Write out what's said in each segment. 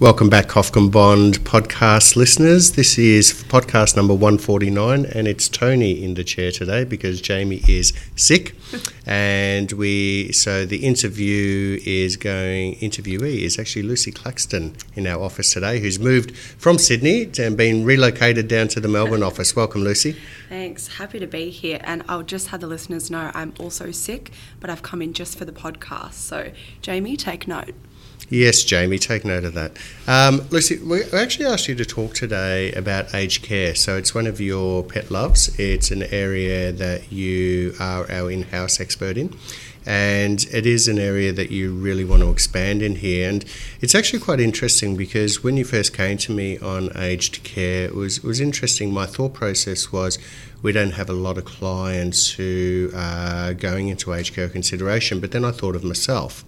Welcome back, Kofkin Bond podcast listeners. This is podcast number 149, and it's Tony in the chair today because Jamie is sick. and we, so the interview is going, interviewee is actually Lucy Claxton in our office today, who's moved from Sydney and been relocated down to the Melbourne office. Welcome, Lucy. Thanks. Happy to be here. And I'll just have the listeners know I'm also sick, but I've come in just for the podcast. So, Jamie, take note. Yes, Jamie, take note of that. Um, Lucy, we actually asked you to talk today about aged care. So it's one of your pet loves. It's an area that you are our in house expert in. And it is an area that you really want to expand in here. And it's actually quite interesting because when you first came to me on aged care, it was, it was interesting. My thought process was we don't have a lot of clients who are going into aged care consideration. But then I thought of myself.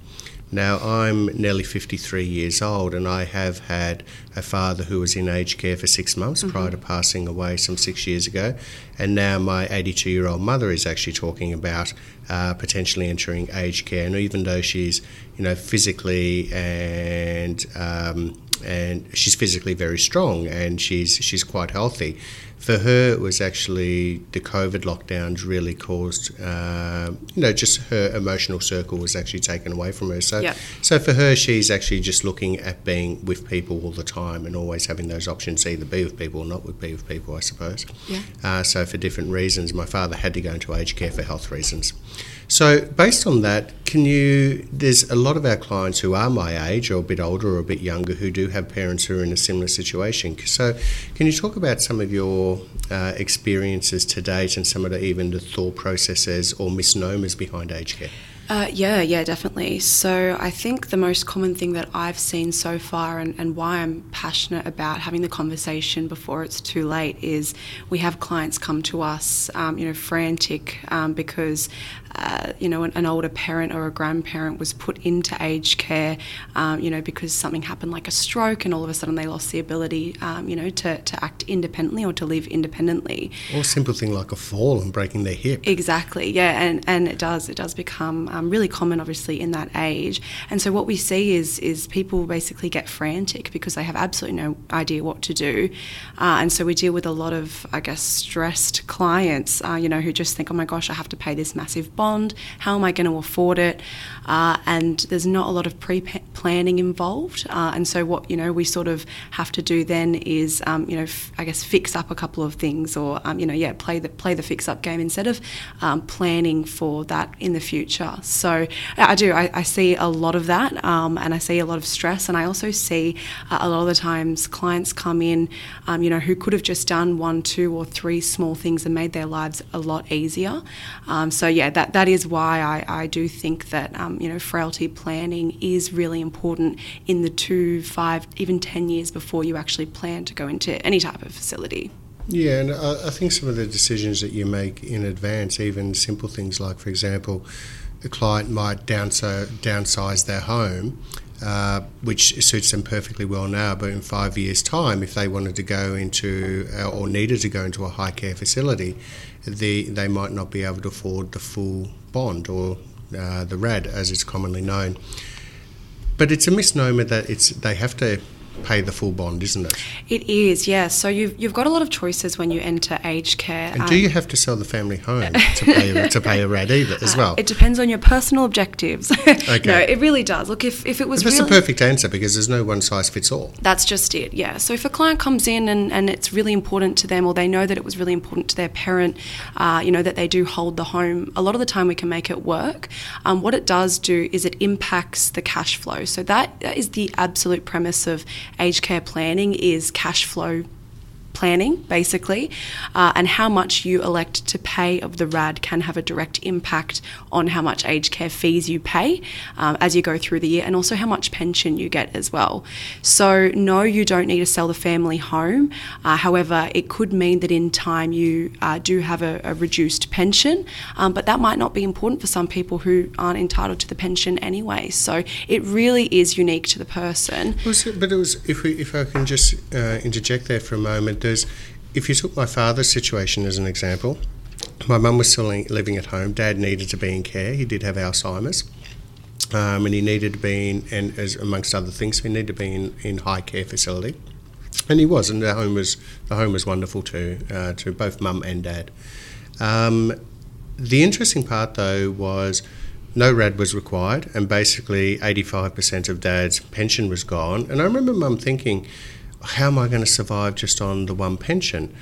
Now, I'm nearly 53 years old, and I have had a father who was in aged care for six months mm-hmm. prior to passing away some six years ago. And now my 82 year old mother is actually talking about uh, potentially entering aged care. And even though she's, you know, physically and um, and she's physically very strong and she's she's quite healthy. For her, it was actually the COVID lockdowns really caused, uh, you know, just her emotional circle was actually taken away from her. So, yep. so for her, she's actually just looking at being with people all the time and always having those options, either be with people or not with be with people, I suppose. Yeah. Uh, so for different reasons, my father had to go into aged care for health reasons. So, based on that, can you? There's a lot of our clients who are my age or a bit older or a bit younger who do have parents who are in a similar situation. So, can you talk about some of your uh, experiences to date and some of the even the thought processes or misnomers behind aged care? Uh, yeah, yeah, definitely. So I think the most common thing that I've seen so far and, and why I'm passionate about having the conversation before it's too late is we have clients come to us, um, you know, frantic um, because uh, you know, an, an, older parent or a grandparent was put into aged care, um, you know, because something happened like a stroke and all of a sudden they lost the ability, um, you know, to, to act independently or to live independently. Or a simple thing like a fall and breaking their hip. Exactly, yeah, and, and it does, it does become um, really common, obviously, in that age. And so what we see is, is people basically get frantic because they have absolutely no idea what to do. Uh, and so we deal with a lot of, I guess, stressed clients, uh, you know, who just think, oh my gosh, I have to pay this massive bond. How am I going to afford it? Uh, and there's not a lot of pre planning involved. Uh, and so, what you know, we sort of have to do then is, um, you know, I guess fix up a couple of things, or um, you know, yeah, play the play the fix up game instead of um, planning for that in the future. I do. I, I see a lot of that, um, and I see a lot of stress, and I also see uh, a lot of the times clients come in, um, you know, who could have just done one, two, or three small things and made their lives a lot easier. Um, so, yeah, that that is why I, I do think that um, you know frailty planning is really important in the two, five, even ten years before you actually plan to go into any type of facility. Yeah, and I, I think some of the decisions that you make in advance, even simple things like, for example, a client might downsize, downsize their home uh, which suits them perfectly well now. But in five years' time, if they wanted to go into uh, or needed to go into a high care facility, the, they might not be able to afford the full bond or uh, the RAD as it's commonly known. But it's a misnomer that it's they have to pay the full bond, isn't it? It is, yeah. So you've, you've got a lot of choices when you enter aged care. And um, do you have to sell the family home to pay, to pay a RAD either as uh, well? It depends on your personal objectives. okay. No, it really does. Look, if, if it was That's really, a perfect answer because there's no one size fits all. That's just it, yeah. So if a client comes in and, and it's really important to them or they know that it was really important to their parent, uh, you know, that they do hold the home, a lot of the time we can make it work. Um, what it does do is it impacts the cash flow. So that is the absolute premise of aged care planning is cash flow planning, basically, uh, and how much you elect to pay of the RAD can have a direct impact on how much aged care fees you pay um, as you go through the year, and also how much pension you get as well. So, no, you don't need to sell the family home. Uh, however, it could mean that in time you uh, do have a, a reduced pension, um, but that might not be important for some people who aren't entitled to the pension anyway. So, it really is unique to the person. but it was if we, if I can just uh, interject there for a moment there's, if you took my father's situation as an example, my mum was still living at home. Dad needed to be in care. He did have Alzheimer's. um, and he needed to be in, and as amongst other things, he needed to be in, in high care facility, and he was, and the home was the home was wonderful too, uh, to both mum and dad. Um, the interesting part though was no RAD was required, and basically 85% of dad's pension was gone. And I remember mum thinking, how am I going to survive just on the one pension?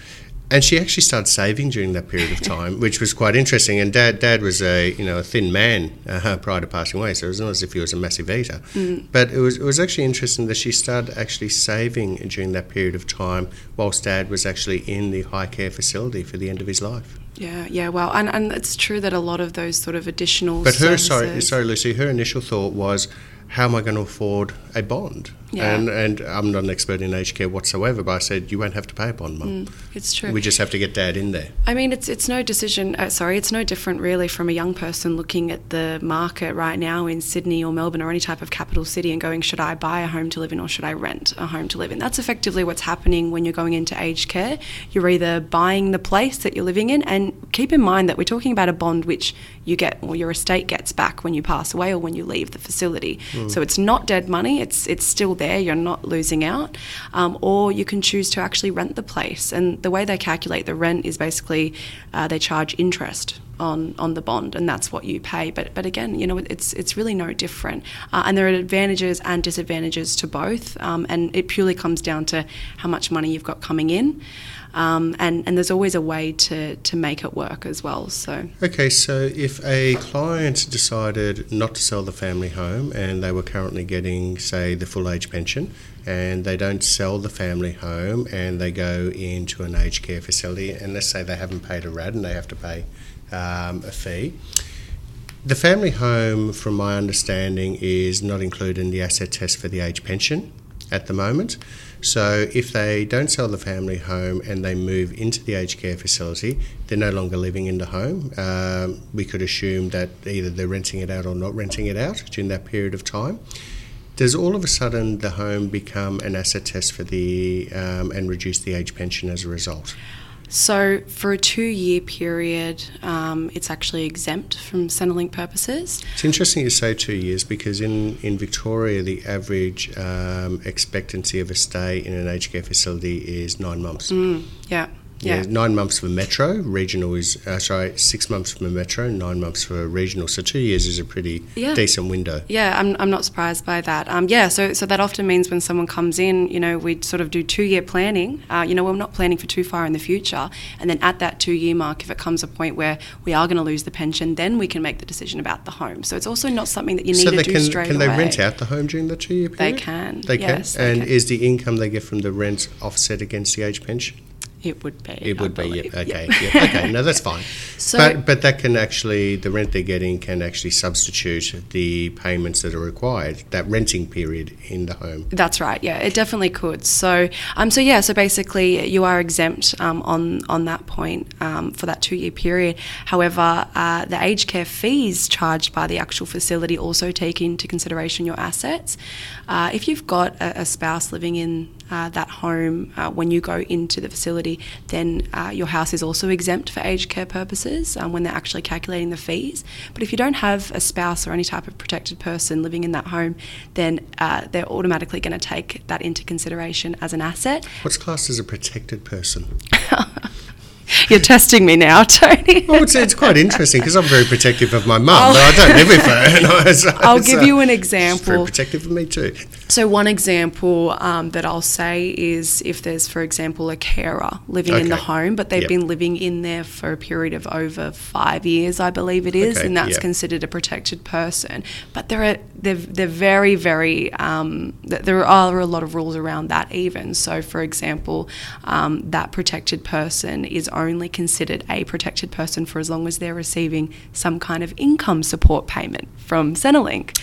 and she actually started saving during that period of time, which was quite interesting. And dad, dad was a you know a thin man uh, prior to passing away, so it was not as if he was a massive eater. Mm. But it was it was actually interesting that she started actually saving during that period of time, whilst dad was actually in the high care facility for the end of his life. Yeah, yeah, well, and, and it's true that a lot of those sort of additional. But her, services, sorry, sorry, Lucy. Her initial thought was, how am I going to afford a bond? Yeah. And, and I'm not an expert in aged care whatsoever, but I said, you won't have to pay a bond, Mum. Mm, it's true. We just have to get Dad in there. I mean, it's, it's no decision, uh, sorry, it's no different really from a young person looking at the market right now in Sydney or Melbourne or any type of capital city and going, should I buy a home to live in or should I rent a home to live in? That's effectively what's happening when you're going into aged care. You're either buying the place that you're living in, and keep in mind that we're talking about a bond which you get or your estate gets back when you pass away or when you leave the facility. Mm. So it's not dead money, it's, it's still there, you're not losing losing out, um, or you can choose to actually rent the place. And the way they calculate the rent is basically uh, they charge interest on, on the bond, and that's what you pay. But but again, you know, it's it's really no different. Uh, and there are advantages and disadvantages to both, um, and it purely comes down to how much money you've got coming in. Um, and, and there's always a way to, to make it work as well. So okay, so if a client decided not to sell the family home and they were currently getting, say, the full age pension, and they don't sell the family home and they go into an aged care facility, and let's say they haven't paid a RAD and they have to pay um, a fee. The family home, from my understanding, is not included in the asset test for the age pension at the moment. So if they don't sell the family home and they move into the aged care facility, they're no longer living in the home. Um, we could assume that either they're renting it out or not renting it out during that period of time. Does all of a sudden the home become an asset test for the um, and reduce the age pension as a result? So, for a two year period, um, it's actually exempt from Centrelink purposes. It's interesting you say two years because in, in Victoria, the average um, expectancy of a stay in an aged care facility is nine months. Mm, yeah. Yeah. yeah. nine months for metro. Regional is uh, sorry, six months for metro, nine months for regional. So two years is a pretty yeah. decent window. Yeah, I'm, I'm not surprised by that. Um, yeah, so so that often means when someone comes in, you know, we sort of do two year planning. Uh, you know, we're not planning for too far in the future, and then at that two year mark, if it comes a point where we are going to lose the pension, then we can make the decision about the home. So it's also not something that you need so to do can, straight can away. Can they rent out the home during the two year period? They can. They yes, can. They and can. is the income they get from the rent offset against the age pension? It would be. It would I be. Yep. Okay. Yep. Okay. No, that's fine. So, but but that can actually the rent they're getting can actually substitute the payments that are required that renting period in the home. That's right. Yeah, it definitely could. So um so yeah so basically you are exempt um, on on that point um, for that two year period. However, uh, the aged care fees charged by the actual facility also take into consideration your assets. Uh, if you've got a, a spouse living in uh, that home uh, when you go into the facility, then uh, your house is also exempt for aged care purposes um, when they're actually calculating the fees. But if you don't have a spouse or any type of protected person living in that home, then uh, they're automatically going to take that into consideration as an asset. What's classed as a protected person? You're testing me now, Tony. well, it's, it's quite interesting because I'm very protective of my mum, but I don't live with her. so, I'll give you an example. She's very protective of me too. So, one example um, that I'll say is if there's, for example, a carer living okay. in the home, but they've yep. been living in there for a period of over five years, I believe it is, okay. and that's yep. considered a protected person. But there are they're, they're very, very um, there are a lot of rules around that even. So, for example, um, that protected person is only considered a protected person for as long as they're receiving some kind of income support payment from Centrelink.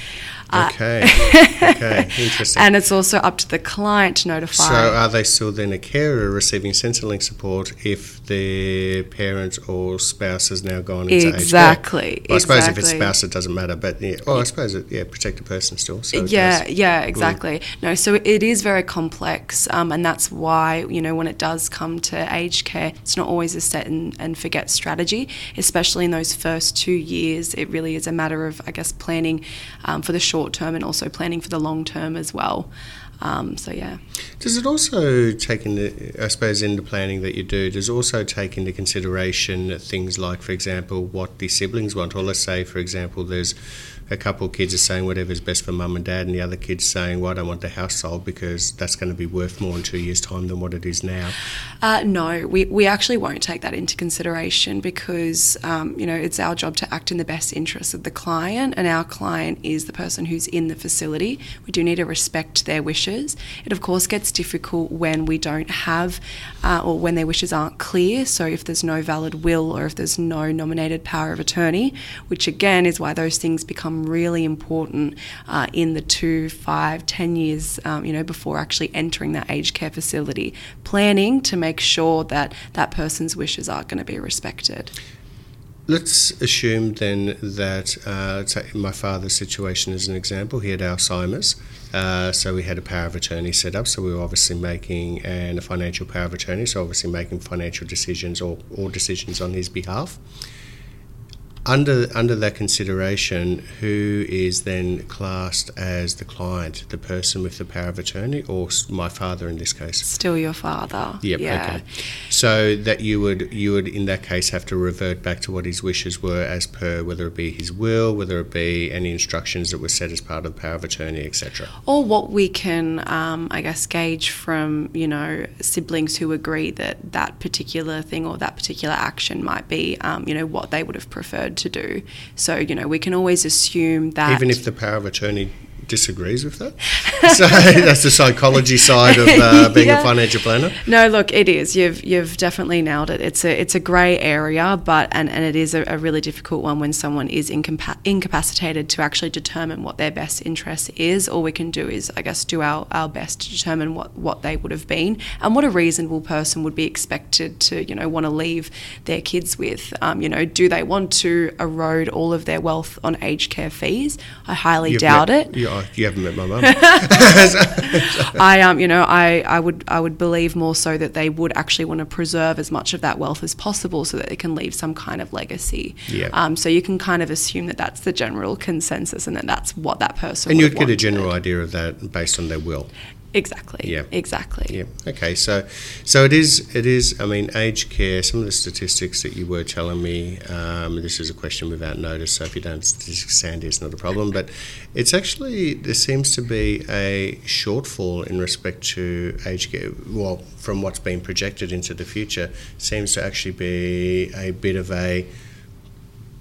Uh, Okay. okay. Interesting. and it's also up to the client to notify. So, are they still then a carer receiving Centrelink support if the parent or spouse has now gone into aged care? Exactly, Well, I suppose if it's spouse, it doesn't matter. But yeah, well, I suppose it, yeah, protect a person still. So yeah, yeah, exactly. No, so it is very complex, um, and that's why you know when it does come to aged care, it's not always a set and, and forget strategy. Especially in those first two years, it really is a matter of I guess planning um, for the short term and also planning for the long term as well. Um, so yeah. Does it also take into, I suppose, in the planning that you do, does also take into consideration things like, for example, what the siblings want? Or let's say, for example, there's a couple of kids are saying whatever's best for mum and dad, and the other kid's saying, well, I don't want the house sold because that's going to be worth more in two years' time than what it is now. Uh, no, we, we actually won't take that into consideration because, um, you know, it's our job to act in the best interests of the client, and our client is the person who's in the facility. We do need to respect their wishes. It, of course, gets difficult when we don't have uh, or when their wishes aren't clear. So, if there's no valid will or if there's no nominated power of attorney, which again is why those things become really important uh, in the two, five, ten years, um, you know, before actually entering that aged care facility. Planning to make sure that that person's wishes are going to be respected. Let's assume then that, uh, take my father's situation as an example, he had Alzheimer's. Uh, so we had a power of attorney set up. So we were obviously making and a financial power of attorney. So obviously making financial decisions or, or decisions on his behalf. Under under that consideration, who is then classed as the client, the person with the power of attorney, or my father in this case? Still your father. Yep. Yeah. Okay. So that you would you would in that case have to revert back to what his wishes were as per whether it be his will, whether it be any instructions that were set as part of the power of attorney, etc. Or what we can, um, I guess, gauge from you know siblings who agree that that particular thing or that particular action might be, um, you know, what they would have preferred to do. So you know, we can always assume that Even if the power of attorney disagrees with that. so that's the psychology side of uh, being Yeah. a financial planner. No, look, it is. You've you've definitely nailed it. It's a it's a grey area, but and, and it is a, a really difficult one when someone is incapa- incapacitated to actually determine what their best interest is. All we can do is, I guess, do our, our best to determine what, what they would have been and what a reasonable person would be expected to, you know, want to leave their kids with. Um, you know, do they want to erode all of their wealth on aged care fees? I highly You've doubt met- it. You, you haven't met my mum. I um, you know, I, I would I would believe more so that they would actually want to preserve as much of that wealth as possible so that they can leave some kind of legacy. Yeah. Um, so you can kind of assume that that's the general consensus and that that's what that person. and you'd get a general idea of that based on their will. Exactly. Yeah. Exactly. Yeah. Okay. So, so it is. It is. I mean, aged care. Some of the statistics that you were telling me. Um, this is a question without notice. So if you don't have statistics, Sandy, it's not a problem. But it's actually there seems to be a shortfall in respect to aged care. Well, from what's been projected into the future, seems to actually be a bit of a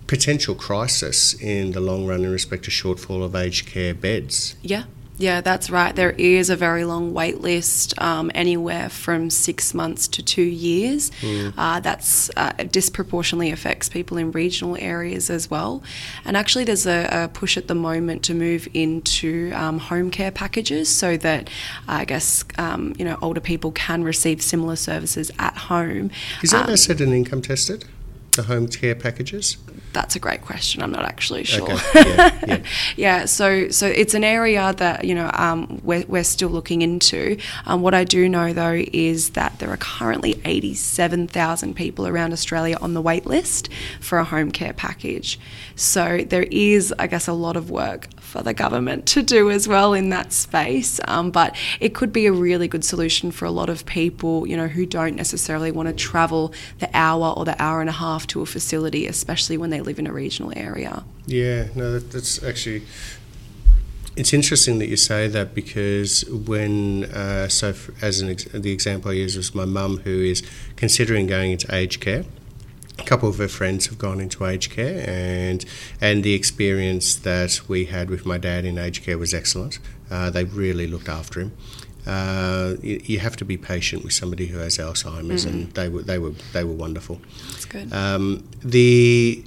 potential crisis in the long run in respect to shortfall of aged care beds. Yeah. Yeah, that's right. There is a very long wait list, um, anywhere from six months to two years. Uh, that's uh, disproportionately affects people in regional areas as well. And actually, there's a, a push at the moment to move into um, home care packages so that I guess um, you know older people can receive similar services at home. Is that Um, asset and income tested? The home care packages? that's a great question. I'm not actually sure. Okay. Yeah, yeah. yeah, so so it's an area that you know um, we're, we're still looking into. Um, what I do know though is that there are currently 87,000 people around Australia on the wait list for a home care package. So there is, I guess, a lot of work for the government to do as well in that space. Um, but it could be a really good solution for a lot of people, you know, who don't necessarily want to travel the hour or the hour and a half to a facility, especially when they live in a regional area. Yeah, no, that, that's actually. It's interesting that you say that because when, uh, so as an ex- the example I use was my mum who is considering going into aged care. A couple of her friends have gone into aged care, and and the experience that we had with my dad in aged care was excellent. Uh, they really looked after him. Uh, you, you have to be patient with somebody who has Alzheimer's, and they were they were they were wonderful. That's good. Um, the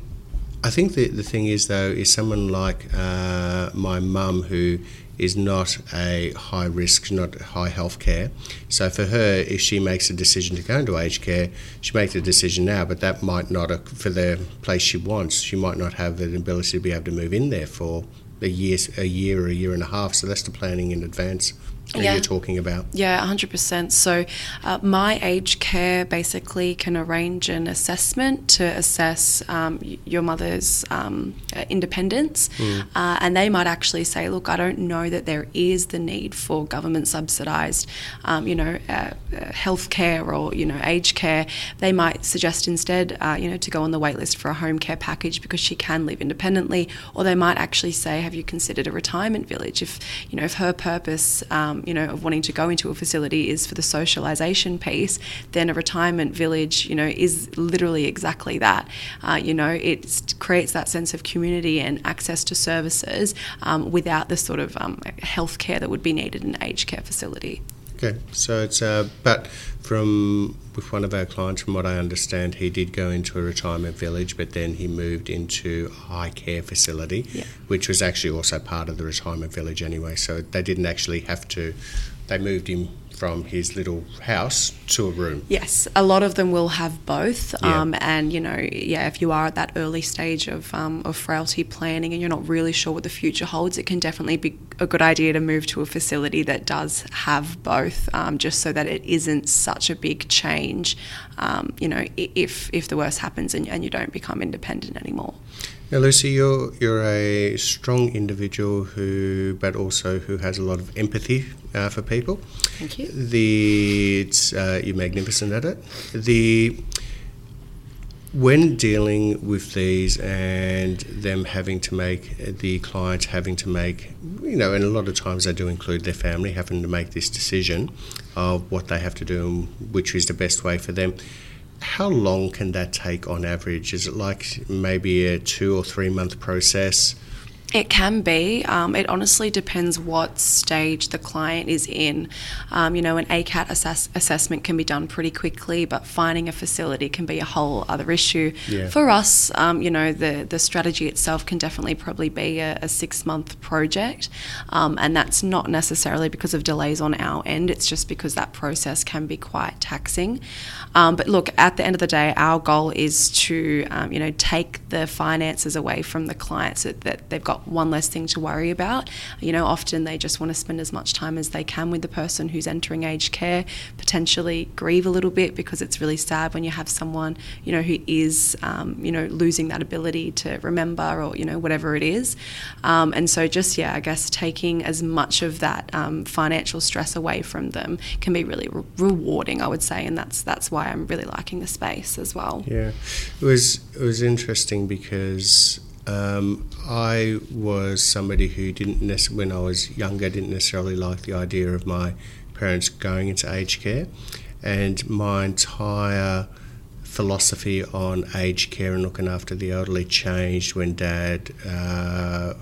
I think the, the thing is, though, is someone like uh, my mum who is not a high risk, not high health care. So for her, if she makes a decision to go into aged care, she makes a decision now, but that might not, for the place she wants, she might not have the ability to be able to move in there for a year, a year or a year and a half. So that's the planning in advance yeah. you're talking about. Yeah, 100%. So, uh, my aged care basically can arrange an assessment to assess um, your mother's um, independence. Mm. Uh, and they might actually say, look, I don't know that there is the need for government subsidised, um, you know, uh, uh, health care or, you know, aged care. They might suggest instead, uh, you know, to go on the waitlist for a home care package because she can live independently. Or they might actually say, have you considered a retirement village? If, you know, if her purpose, um, you know, of wanting to go into a facility is for the socialisation piece, then a retirement village, you know, is literally exactly that. Uh, you know, it creates that sense of community and access to services um, without the sort of um, healthcare that would be needed in an aged care facility. Okay, so it's uh, but from with one of our clients, from what I understand, he did go into a retirement village, but then he moved into a high care facility, yeah. which was actually also part of the retirement village anyway. So they didn't actually have to. They moved him from his little house to a room. Yes, a lot of them will have both. Yeah. Um, and, you know, yeah, if you are at that early stage of, um, of frailty planning and you're not really sure what the future holds, it can definitely be a good idea to move to a facility that does have both, um, just so that it isn't such a big change, um, you know, if, if the worst happens and, and you don't become independent anymore. Now, Lucy, you're you're a strong individual who, but also who has a lot of empathy uh, for people. Thank you. The it's, uh, you're magnificent at it. The when dealing with these and them having to make the clients having to make you know and a lot of times they do include their family having to make this decision of what they have to do and which is the best way for them how long can that take on average? Is it like maybe a two or three month process? It can be. Um, it honestly depends what stage the client is in. Um, you know, an ACAT assess- assessment can be done pretty quickly, but finding a facility can be a whole other issue. Yeah. For us, um, you know, the, the strategy itself can definitely probably be a, a six month project. Um, and that's not necessarily because of delays on our end, it's just because that process can be quite taxing. Um, but look, at the end of the day, our goal is to, um, you know, take the finances away from the clients that, that they've got one less thing to worry about. You know, often they just want to spend as much time as they can with the person who's entering aged care, potentially grieve a little bit because it's really sad when you have someone, you know, who is, um, you know, losing that ability to remember or, you know, whatever it is. Um, and so just, yeah, I guess taking as much of that um, financial stress away from them can be really re- rewarding, I would say. And that's, that's why I'm really liking the space as well. Yeah. It was, it was interesting because um, I was somebody who didn't, nec- when I was younger, didn't necessarily like the idea of my parents going into aged care, and my entire philosophy on aged care and looking after the elderly changed when Dad uh,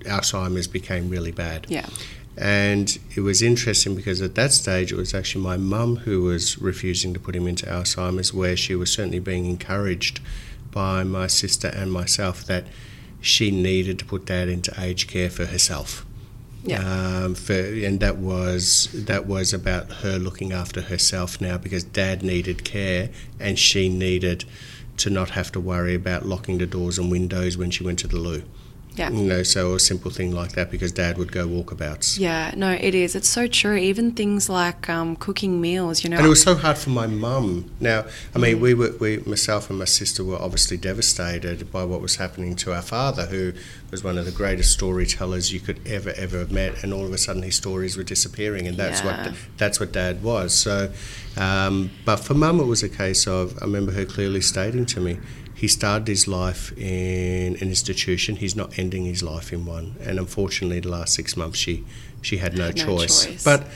Alzheimer's became really bad. Yeah. And it was interesting because at that stage it was actually my mum who was refusing to put him into Alzheimer's, where she was certainly being encouraged by my sister and myself that she needed to put dad into aged care for herself. Yeah. Um, for, and that was that was about her looking after herself now because dad needed care and she needed to not have to worry about locking the doors and windows when she went to the loo. Yeah. You know, so a simple thing like that because dad would go walkabouts. Yeah, no, it is. It's so true. Even things like um, cooking meals, you know. And it was so hard for my mum. Now, I mean, mm. we were, we, myself and my sister were obviously devastated by what was happening to our father, who was one of the greatest storytellers you could ever, ever have met. And all of a sudden his stories were disappearing. And that's yeah. what, that's what dad was. So, um, but for mum, it was a case of, I remember her clearly stating to me, he started his life in an institution. He's not ending his life in one. And unfortunately, the last six months, she she had no, no choice. choice. But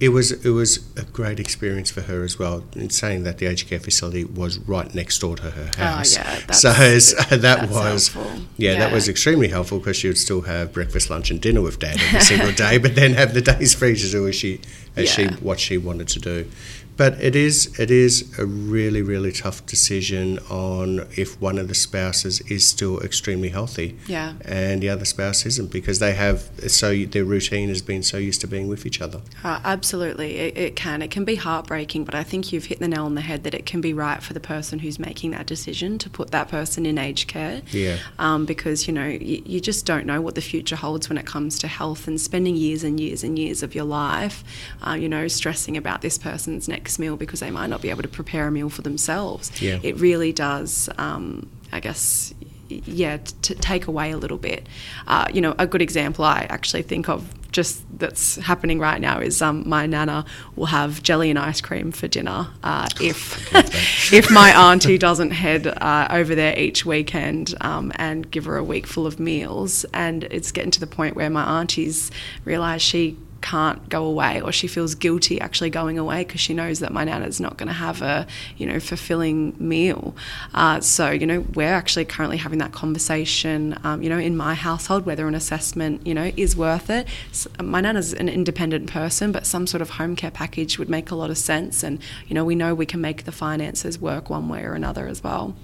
it was it was a great experience for her as well. In saying that the aged care facility was right next door to her oh, house. Oh, yeah, so that was yeah, yeah, that was extremely helpful because she would still have breakfast, lunch, and dinner with dad every single day, but then have the days free to do as she as yeah. she what she wanted to do. But it is it is a really really tough decision on if one of the spouses is still extremely healthy, Yeah. and the other spouse isn't because they have so their routine has been so used to being with each other. Uh, absolutely, it, it can. It can be heartbreaking, but I think you've hit the nail on the head that it can be right for the person who's making that decision to put that person in aged care. Yeah. Um, because, you know, you, you just don't know what the future holds when it comes to health and spending years and years and years of your life, uh, you know, stressing about this person's next meal because they might not be able to prepare a meal for themselves. Yeah. It really does, um, I guess, yeah, to take away a little bit. Uh, you know, a good example I actually think of just that's happening right now is um, my nana will have jelly and ice cream for dinner uh, if if my auntie doesn't head uh, over there each weekend um, and give her a week full of meals. And it's getting to the point where my aunties realised she can't go away or she feels guilty actually going away because she knows that my nana's not going to have a you know fulfilling meal. Uh, so you know we're actually currently having that conversation um, you know in my household whether an assessment you know is worth it. S my nana's an independent person but some sort of home care package would make a lot of sense and you know we know we can make the finances work one way or another as well.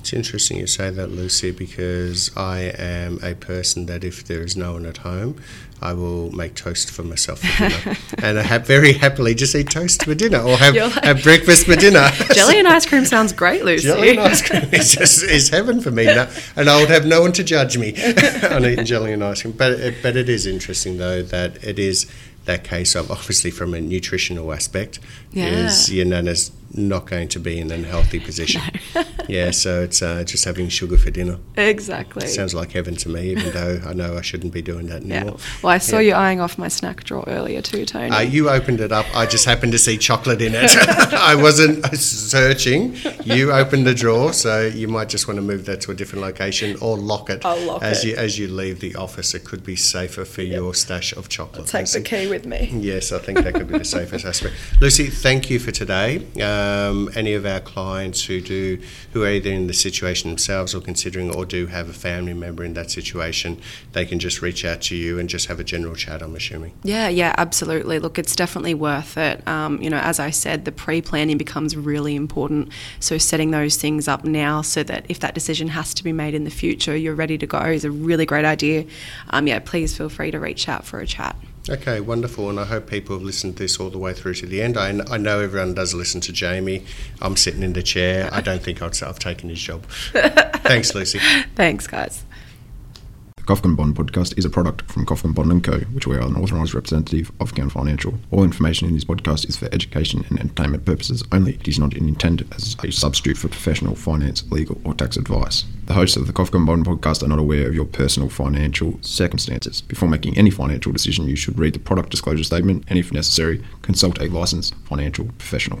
It's interesting you say that, Lucy, because I am a person that if there is no one at home, I will make toast for myself for dinner. and I have very happily just eat toast for dinner or have, like- have breakfast for dinner. jelly and ice cream sounds great lucy Jelly and ice cream is just is heaven for me now, and I would have no one to judge me on eating jelly and ice cream. But it, but it is interesting though that it is that case of obviously from a nutritional aspect Yeah. is your nana's not going to be in a healthy position. yeah, so it's uh, just having sugar for dinner. exactly Sounds like heaven to me, even though I know I shouldn't be doing that yeah anymore. well i saw Yeah. you eyeing off my snack drawer earlier too tony Uh, you opened it up. I just happened to see chocolate in it. I wasn't searching. You opened the drawer, so you might just want to move that to a different location or lock it. I'll lock as it. you as you leave the office. It could be safer for your stash of chocolate. take the key with me Yes, I think that could be the safest aspect. Lucy, thank you for today. Um, any of our clients who do, who are either in the situation themselves or considering, or do have a family member in that situation, they can just reach out to you and just have a general chat. I'm assuming. Yeah, yeah, absolutely. Look, it's definitely worth it. Um, you know, as I said, the pre planning becomes really important. So, setting those things up now so that if that decision has to be made in the future, you're ready to go is a really great idea. Um, yeah, please feel free to reach out for a chat. Okay, wonderful. And I hope people have listened to this all the way through to the end. I, I know everyone does listen to Jamie. I'm sitting in the chair. I don't think I'd I've taken his job. Thanks, Lucy. Thanks, guys. Kofkin Bond podcast is a product from Kofkin Bond & Co., which we are an authorised representative of Count Financial. All information in this podcast is for education and entertainment purposes only. It is not intended as a substitute for professional finance, legal, or tax advice. The hosts of the Kofkin Bond podcast are not aware of your personal financial circumstances. Before making any financial decision, you should read the product disclosure statement and, if necessary, consult a licensed financial professional.